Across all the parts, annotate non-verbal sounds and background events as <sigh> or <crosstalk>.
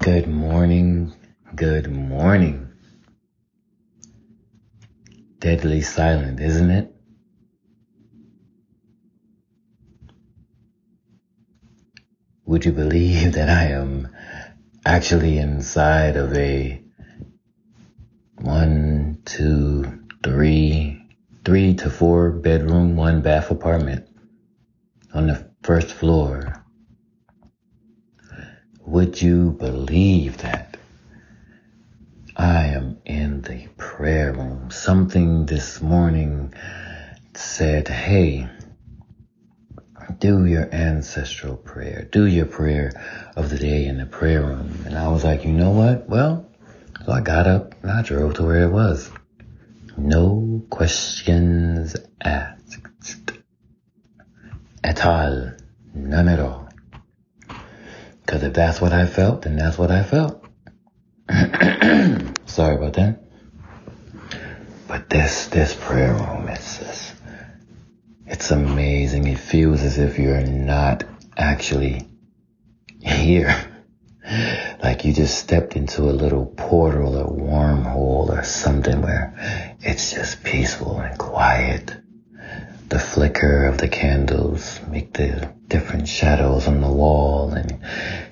Good morning. Good morning. Deadly silent, isn't it? Would you believe <laughs> that I am actually inside of a one, two, three, three to four bedroom, one bath apartment on the first floor? Would you believe that? I am in the prayer room. Something this morning said, hey, do your ancestral prayer. Do your prayer of the day in the prayer room. And I was like, you know what? Well, so I got up and I drove to where it was. No questions asked. At all. None at all. Cause if that's what I felt, then that's what I felt. <clears throat> Sorry about that. But this, this prayer room, it's just, it's amazing. It feels as if you're not actually here. <laughs> Like you just stepped into a little portal or wormhole or something where it's just peaceful and quiet. The flicker of the candles make the different shadows on the wall and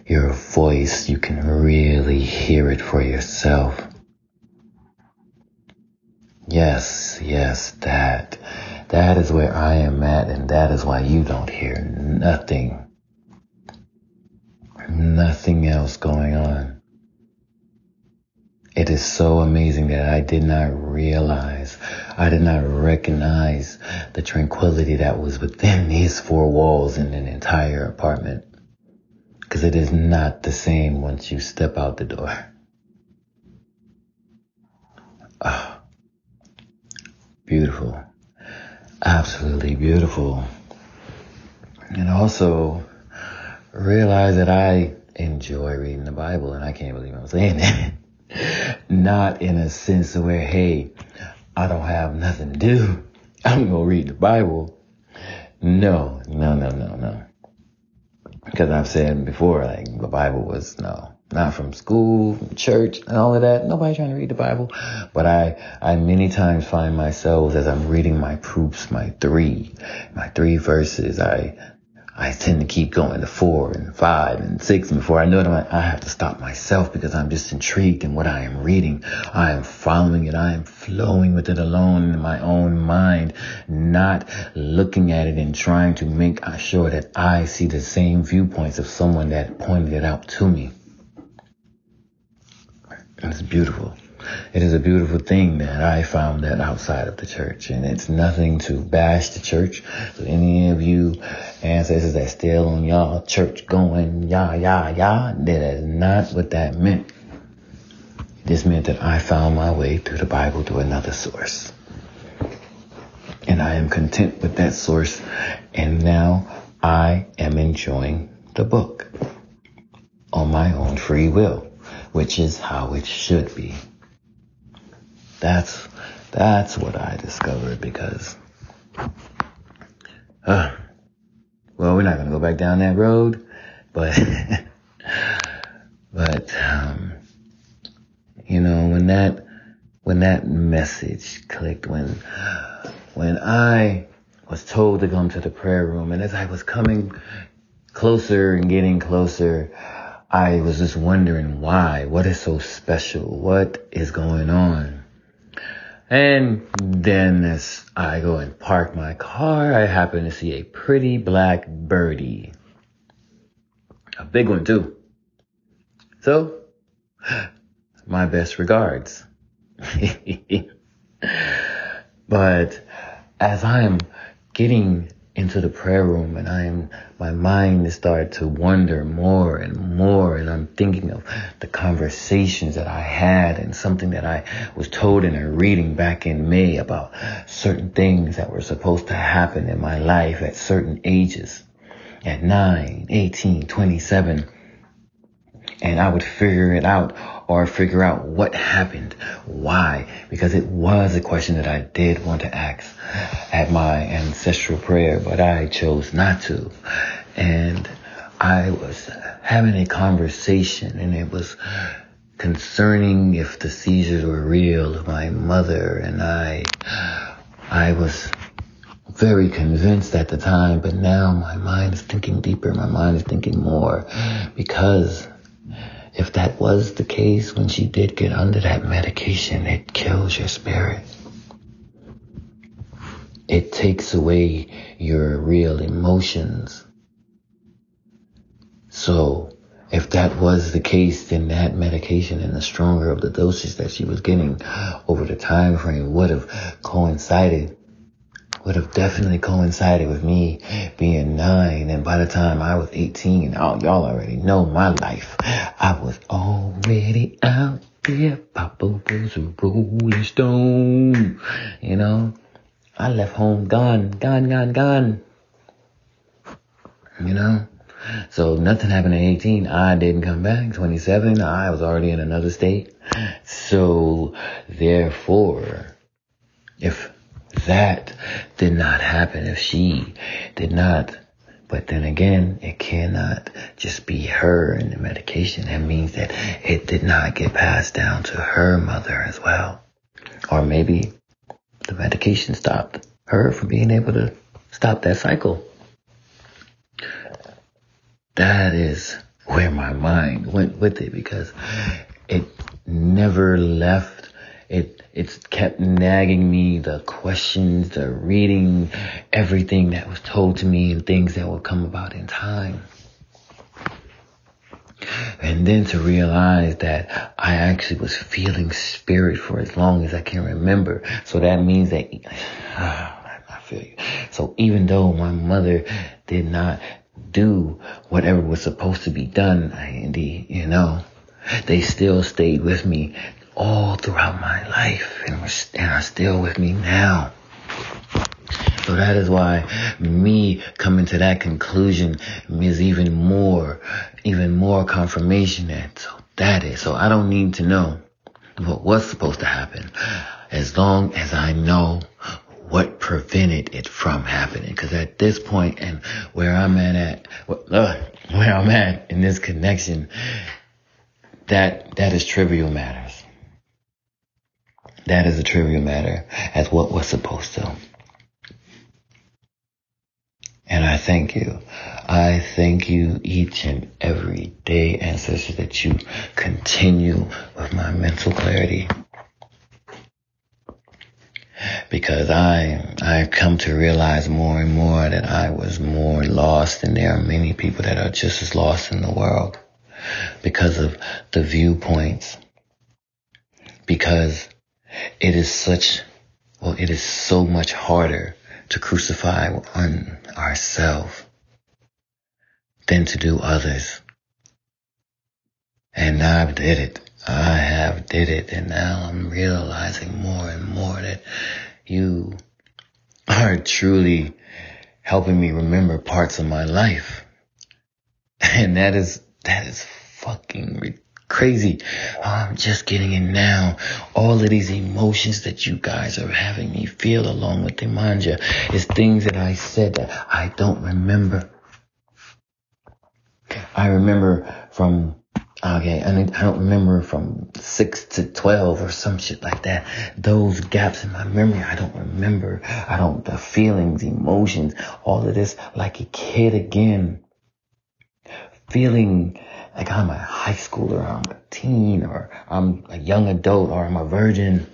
your voice, you can really hear it for yourself. Yes, yes, that. That is where I am at and that is why you don't hear nothing. Nothing else going on. It is so amazing that I did not realize, I did not recognize the tranquility that was within these four walls in an entire apartment. Cause it is not the same once you step out the door. Ah, beautiful. Absolutely beautiful. And also realize that I enjoy reading the Bible and I can't believe I'm saying that. <laughs> Not in a sense where, hey, I don't have nothing to do. <laughs> I'm going to read the Bible. No, no, no, no, no. Because I've said before, like, the Bible was, no, not from school, church, and all of that. Nobody trying to read the Bible. But I, I many times find myself as I'm reading my proofs, my three, my three verses, I, I tend to keep going to four and five and six. And before I know it, like, i have to stop myself because I'm just intrigued in what I am reading. I am following it. I am flowing with it alone in my own mind, not looking at it and trying to make sure that I see the same viewpoints of someone that pointed it out to me. And it's beautiful. It is a beautiful thing that I found that outside of the church. And it's nothing to bash the church. So any of you ancestors that still on y'all church going, yah, yah, yah, that is not what that meant. This meant that I found my way through the Bible to another source. And I am content with that source. And now I am enjoying the book on my own free will, which is how it should be. That's, that's what I discovered because, uh, well, we're not to go back down that road, but, <laughs> but, um, you know, when that, when that message clicked, when, when I was told to come to the prayer room and as I was coming closer and getting closer, I was just wondering why, what is so special? What is going on? And then as I go and park my car, I happen to see a pretty black birdie. A big one too. So, <gasps> my best regards. <laughs> but as I'm getting into the prayer room and I'm, my mind has started to wonder more and more and I'm thinking of the conversations that I had and something that I was told in a reading back in May about certain things that were supposed to happen in my life at certain ages. At 9, 18, 27, and I would figure it out or figure out what happened. Why? Because it was a question that I did want to ask at my ancestral prayer, but I chose not to. And I was having a conversation and it was concerning if the seizures were real. Of my mother and I, I was very convinced at the time, but now my mind is thinking deeper. My mind is thinking more because if that was the case when she did get under that medication, it kills your spirit. It takes away your real emotions. So if that was the case, then that medication and the stronger of the dosage that she was getting over the time frame would have coincided, would have definitely coincided with me being nine. And by the time I was 18, oh, y'all already know my life. I was already out there. Papa was a rolling stone. You know, I left home gone, gone, gone, gone. You know? So nothing happened at 18. I didn't come back. 27, I was already in another state. So therefore, if that did not happen, if she did not, but then again, it cannot just be her and the medication. That means that it did not get passed down to her mother as well. Or maybe the medication stopped her from being able to stop that cycle that is where my mind went with it because it never left. It, it's kept nagging me the questions, the reading, everything that was told to me and things that would come about in time. And then to realize that I actually was feeling spirit for as long as I can remember. So that means that, <sighs> I feel you. So even though my mother did not do whatever was supposed to be done, Andy, you know, they still stayed with me all throughout my life and, are still with me now. So that is why me coming to that conclusion is even more, even more confirmation that so that is. So I don't need to know what was supposed to happen as long as I know what prevented it from happening. Cause at this point and where I'm at, at uh, where I'm at in this connection, that, that is trivial matters. That is a trivial matter as what was supposed to. And I thank you. I thank you each and every day, ancestors, that you continue with my mental clarity because I I've come to realize more and more that I was more lost and there are many people that are just as lost in the world because of the viewpoints because it is such well it is so much harder to crucify on ourselves than to do others. And I've did it. I have did it. And now I'm realizing more and more that you are truly helping me remember parts of my life. <laughs> And that is, that is fucking crazy. I'm just getting in now. All of these emotions that you guys are having me feel along with Yemanja is things that I said that I don't remember. I remember from Okay, I don't remember from six to 12 or some shit like that. Those gaps in my memory, I don't remember. I don't, the feelings, emotions, all of this like a kid again. Feeling like I'm a high schooler, I'm a teen, or I'm a young adult, or I'm a virgin.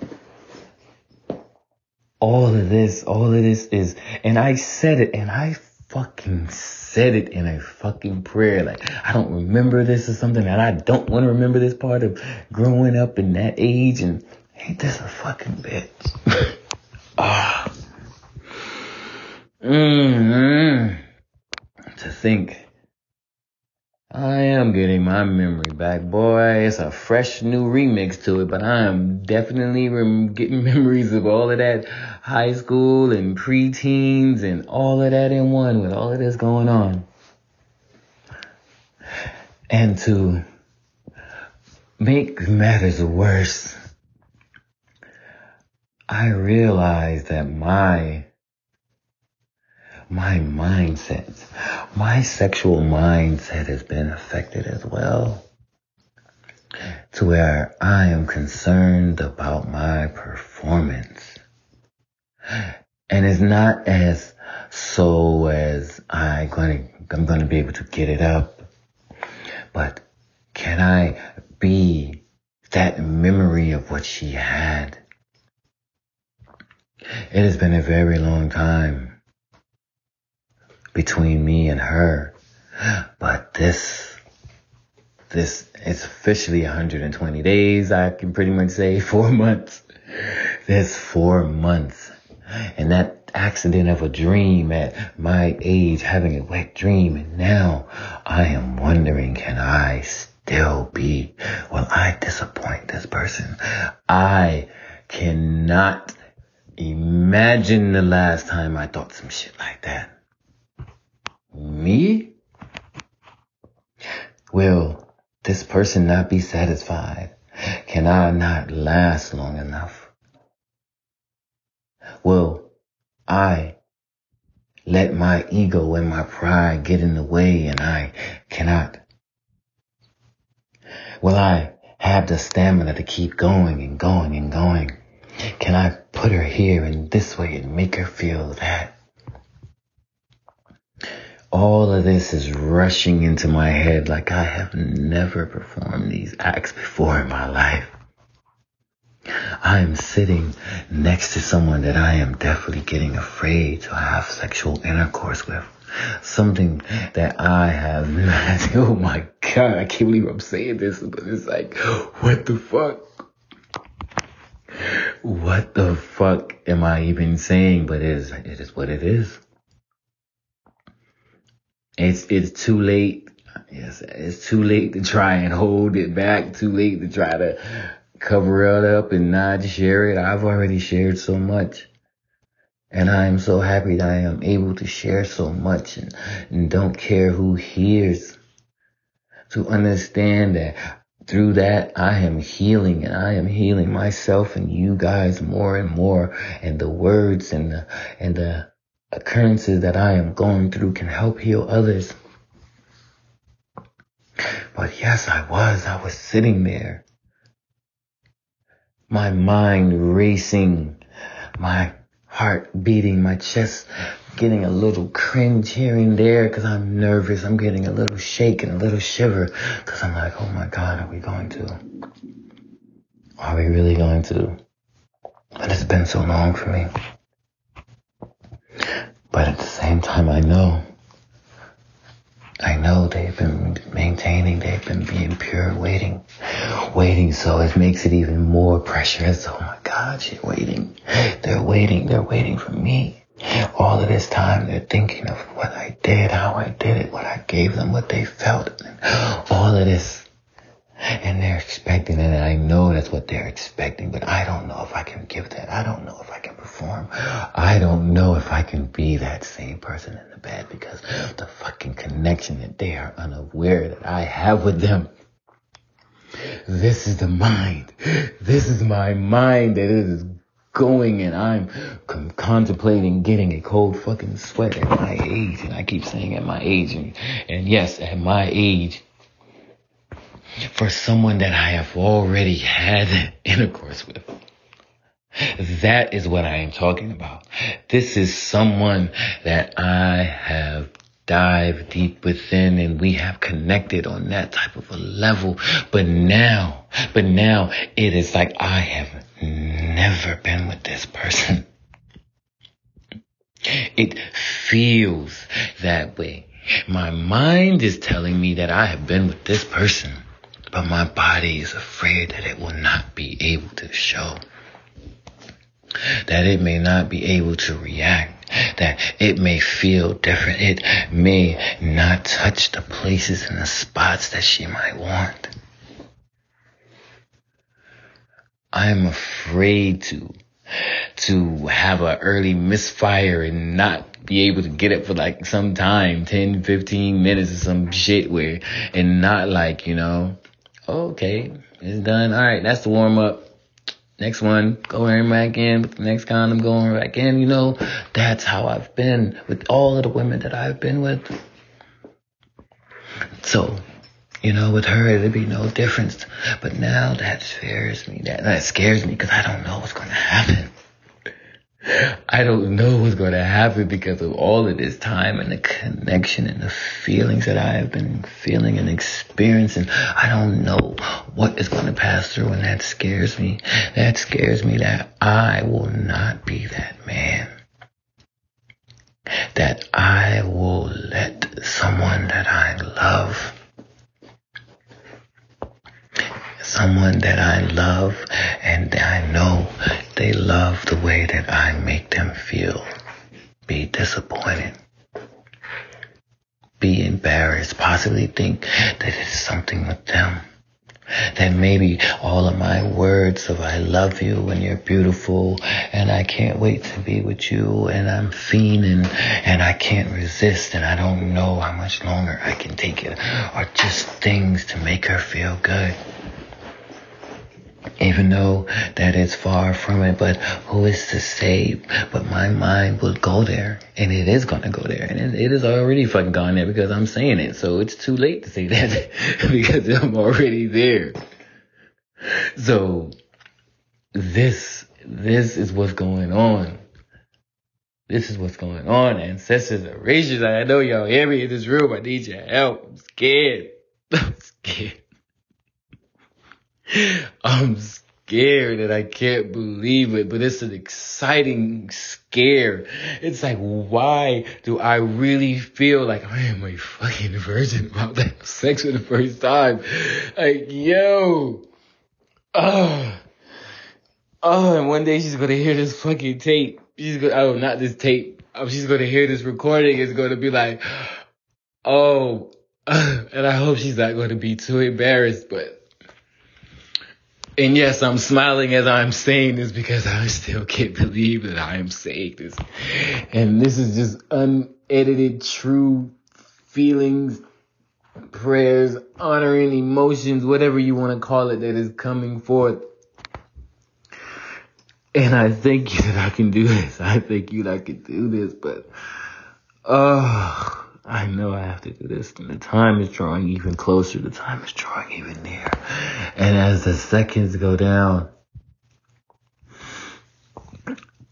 All of this, all of this is, and I said it, and I fucking said it in a fucking prayer. Like, I don't remember this or something and I don't want to remember this part of growing up in that age and ain't this a fucking bitch? <laughs> ah. mm-hmm. To think I am getting my memory back, boy. It's a fresh new remix to it, but I am definitely rem- getting <laughs> memories of all of that high school and preteens and all of that in one with all of this going on. And to make matters worse, I realized that my my mindset, my sexual mindset has been affected as well. To where I am concerned about my performance. And it's not as so as I to, I'm going to be able to get it up. But can I be that memory of what she had? It has been a very long time between me and her. But this, this, is officially 120 days. I can pretty much say <laughs> four months. This four months. And that accident of a dream at my age, having a wet dream. And now I am wondering, can I still be, will I disappoint this person? I cannot imagine the last time I thought some shit like that. Me? Will this person not be satisfied? Can I not last long enough? Will I let my ego and my pride get in the way and I cannot? Will I have the stamina to keep going and going and going? Can I put her here in this way and make her feel that? All of this is rushing into my head like I have never performed these acts before in my life. I am sitting next to someone that I am definitely getting afraid to have sexual intercourse with. Something that I have <laughs> oh my god, I can't believe I'm saying this, but it's like, what the fuck? What the fuck am I even saying? But it is, it is what it is. It's it's too late. Yes, it's too late to try and hold it back. Too late to try to cover it up and not share it. I've already shared so much. And I am so happy that I am able to share so much and, and don't care who hears. To understand that through that I am healing and I am healing myself and you guys more and more and the words and the and the occurrences that I am going through can help heal others. But yes, I was. I was sitting there. My mind racing, my heart beating, my chest getting a little cringe here and there because I'm nervous. I'm getting a little shake and a little shiver because I'm like, oh my God, are we going to? Are we really going to? And it's been so long for me. But at the same time, I know, I know they've been maintaining, they've been being pure, waiting, waiting. So it makes it even more precious. Oh my God, she's waiting. They're waiting. They're waiting for me. All of this time, they're thinking of what I did, how I did it, what I gave them, what they felt. All of this and they're expecting it, and I know that's what they're expecting, but I don't know if I can give that. I don't know if I can perform. I don't know if I can be that same person in the bed because the fucking connection that they are unaware that I have with them. This is the mind. This is my mind that is going and I'm contemplating getting a cold fucking sweat at my age. And I keep saying at my age. And, and yes, at my age, for someone that I have already had intercourse with. That is what I am talking about. This is someone that I have dived deep within and we have connected on that type of a level. But now, but now it is like I have never been with this person. It feels that way. My mind is telling me that I have been with this person but my body is afraid that it will not be able to show. That it may not be able to react. That it may feel different. It may not touch the places and the spots that she might want. I am afraid to to have an early misfire and not be able to get it for like some time, 10, 15 minutes or some shit where, and not like, you know, okay, it's done. All right, that's the warm up. next one, going back in, with the next condom going back in, you know, that's how I've been with all of the women that I've been with. So, you know, with her, it'd be no difference. But now that scares me. That, that scares me because I don't know what's going to happen. I don't know what's going to happen because of all of this time and the connection and the feelings that I have been feeling and experiencing. I don't know what is going to pass through and that scares me. That scares me that I will not be that man. That I will let someone that I love someone that I love and I know they love the way that I make them feel. Be disappointed. Be embarrassed. Possibly think that it's something with them. That maybe all of my words of I love you and you're beautiful and I can't wait to be with you and I'm fiending and I can't resist and I don't know how much longer I can take it are just things to make her feel good even though that is far from it. But who is to say? But my mind will go there, and it is gonna go there, and it is already fucking gone there because I'm saying it. So it's too late to say <laughs> that <laughs> because I'm already there. So this this is what's going on. This is what's going on, ancestors erasures. I know y'all hear me in this room. I need your help. I'm scared. <laughs> I'm scared. <laughs> I'm scared and I can't believe it, but it's an exciting scare. It's like, why do I really feel like I am a fucking virgin about that sex for the first time? Like, yo, oh, oh, and one day she's gonna hear this fucking tape. She's gonna, oh, not this tape. Oh, she's gonna hear this recording. It's gonna be like, oh, <laughs> and I hope she's not gonna be too embarrassed, but and yes, I'm smiling as I'm saying this because I still can't believe that I am saying this. And this is just unedited, true feelings, prayers, honoring emotions, whatever you want to call it, that is coming forth. And I thank you that I can do this. I thank you that I can do this, but, oh. I know I have to do this. And the time is drawing even closer. The time is drawing even near. And as the seconds go down,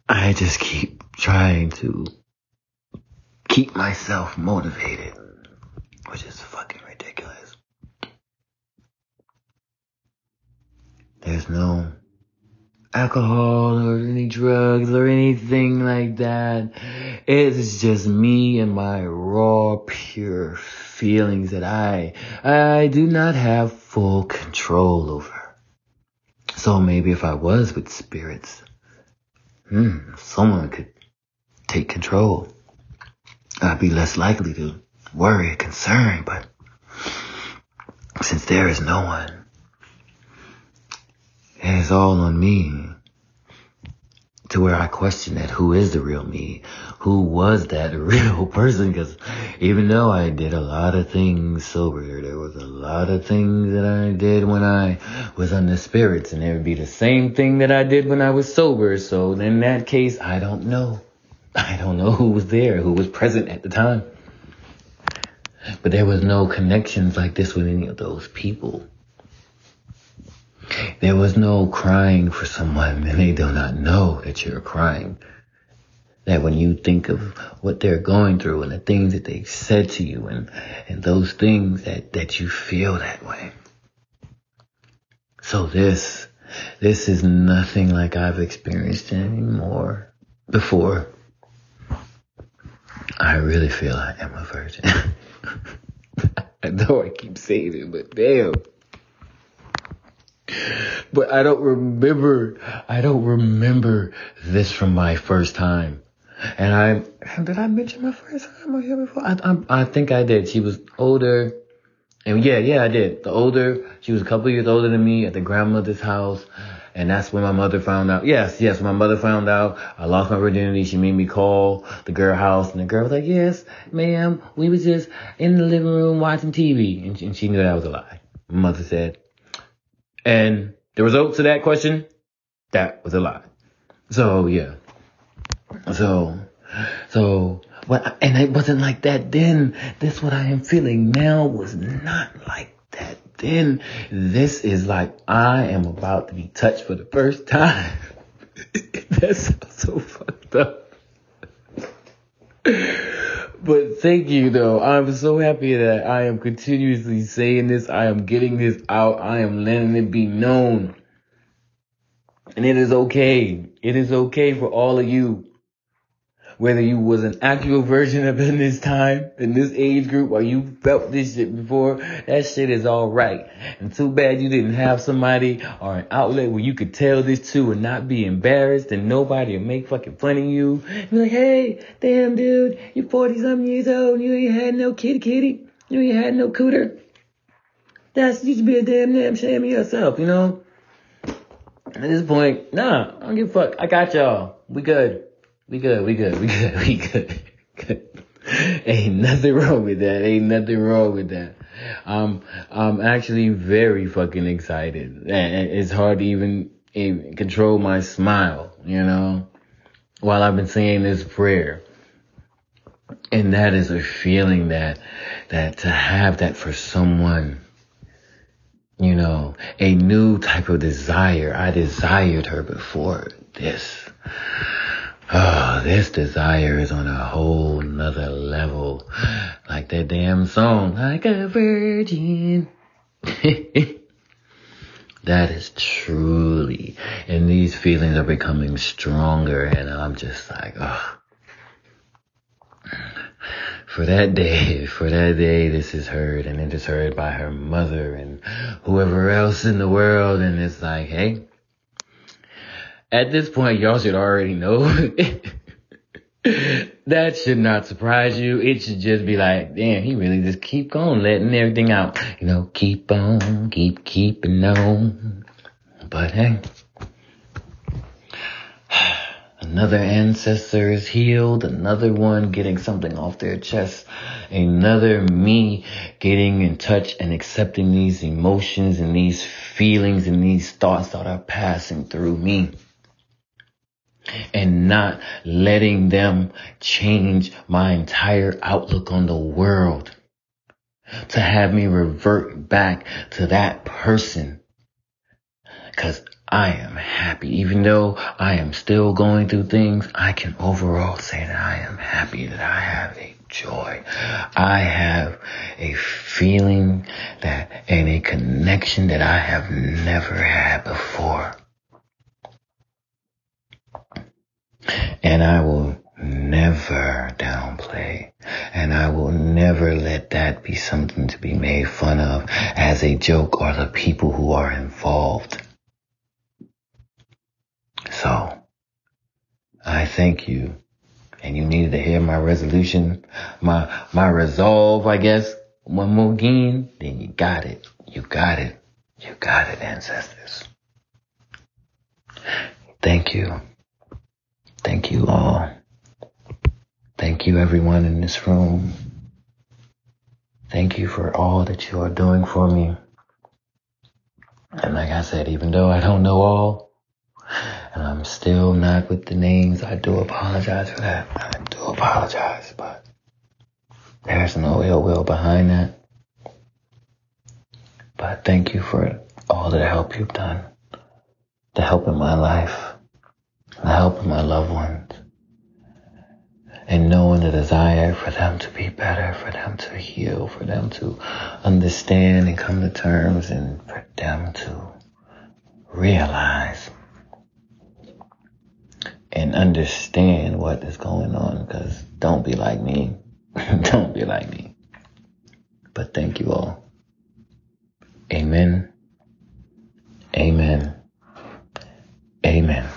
I just keep trying to keep myself motivated, which is fucking ridiculous. There's no alcohol or any drugs or anything like that. It's just me and my raw, pure feelings that I, I do not have full control over. So maybe if I was with spirits, hmm, someone could take control. I'd be less likely to worry, or concern, but since there is no one, and it's all on me. To where I question that who is the real me? Who was that <laughs> real person? Because even though I did a lot of things sober, there was a lot of things that I did when I was under spirits, and it would be the same thing that I did when I was sober. So in that case, I don't know. <laughs> I don't know who was there, who was present at the time. But there was no connections like this with any of those people. There was no crying for someone and they do not know that you're crying. That when you think of what they're going through and the things that they said to you and, and those things that, that you feel that way. So this, this is nothing like I've experienced anymore before. I really feel I am a virgin. <laughs> I know I keep saying it, but damn but I don't remember, I don't remember this from my first time. And I, did I mention my first time on here before? I, I, I think I did. She was older. And yeah, yeah, I did. The older, she was a couple years older than me at the grandmother's house. And that's when my mother found out. Yes, yes, my mother found out I lost my virginity. She made me call the girl house and the girl was like, yes, ma'am, we was just in the living room watching TV. And she, and she knew that was a lie. My mother said, and the result to that question, That was a lie. So yeah. So, so, what, and it wasn't like that then. This what I am feeling now was not like that then. This is like I am about to be touched for the first time. <laughs> That's so fucked up. <laughs> But thank you though. I'm so happy that I am continuously saying this. I am getting this out. I am letting it be known. And it is okay. It is okay for all of you whether you was an actual version of in this time, in this age group, or you felt this shit before, that shit is alright. And too bad you didn't have somebody or an outlet where you could tell this to and not be embarrassed and nobody will make fucking fun of you. Be like, hey, damn dude, you're 40 something years old, and you ain't had no kitty kitty, you ain't had no cooter. That's, you should be a damn damn shame of yourself, you know? At this point, nah, I don't give a fuck. I got y'all. We good. We good, we good, we good, <laughs> we good. Ain't nothing wrong with that. Ain't nothing wrong with that. Um, I'm actually very fucking excited. It's hard to even, even control my smile, you know, while I've been saying this prayer. And that is a feeling that, that to have that for someone, you know, a new type of desire. I desired her before this. Oh, this desire is on a whole nother level. Like that damn song, like a virgin. <laughs> that is truly, and these feelings are becoming stronger and I'm just like, oh. For that day, for that day, this is heard and it is heard by her mother and whoever else in the world. And it's like, hey, at this point, y'all should already know. <laughs> that should not surprise you. It should just be like, damn, he really just keep on letting everything out. You know, keep on, keep keeping on. But hey, <sighs> another ancestor is healed, another one getting something off their chest, another me getting in touch and accepting these emotions and these feelings and these thoughts that are passing through me and not letting them change my entire outlook on the world. To have me revert back to that person. Cause I am happy. Even though I am still going through things, I can overall say that I am happy, that I have a joy. I have a feeling that and a connection that I have never had before. And I will never downplay. And I will never let that be something to be made fun of as a joke or the people who are involved. So, I thank you. And you needed to hear my resolution, my, my resolve, I guess, one more again, then you got it. You got it. You got it, ancestors. Thank you. Thank you all. Thank you everyone in this room. Thank you for all that you are doing for me. And like I said, even though I don't know all, and I'm still not with the names, I do apologize for that. I do apologize, but there's no ill will behind that. But thank you for all the help you've done, the help in my life the help of my loved ones, and knowing the desire for them to be better, for them to heal, for them to understand and come to terms, and for them to realize and understand what is going on. Because don't be like me. <laughs> don't be like me. But thank you all. Amen. Amen. Amen.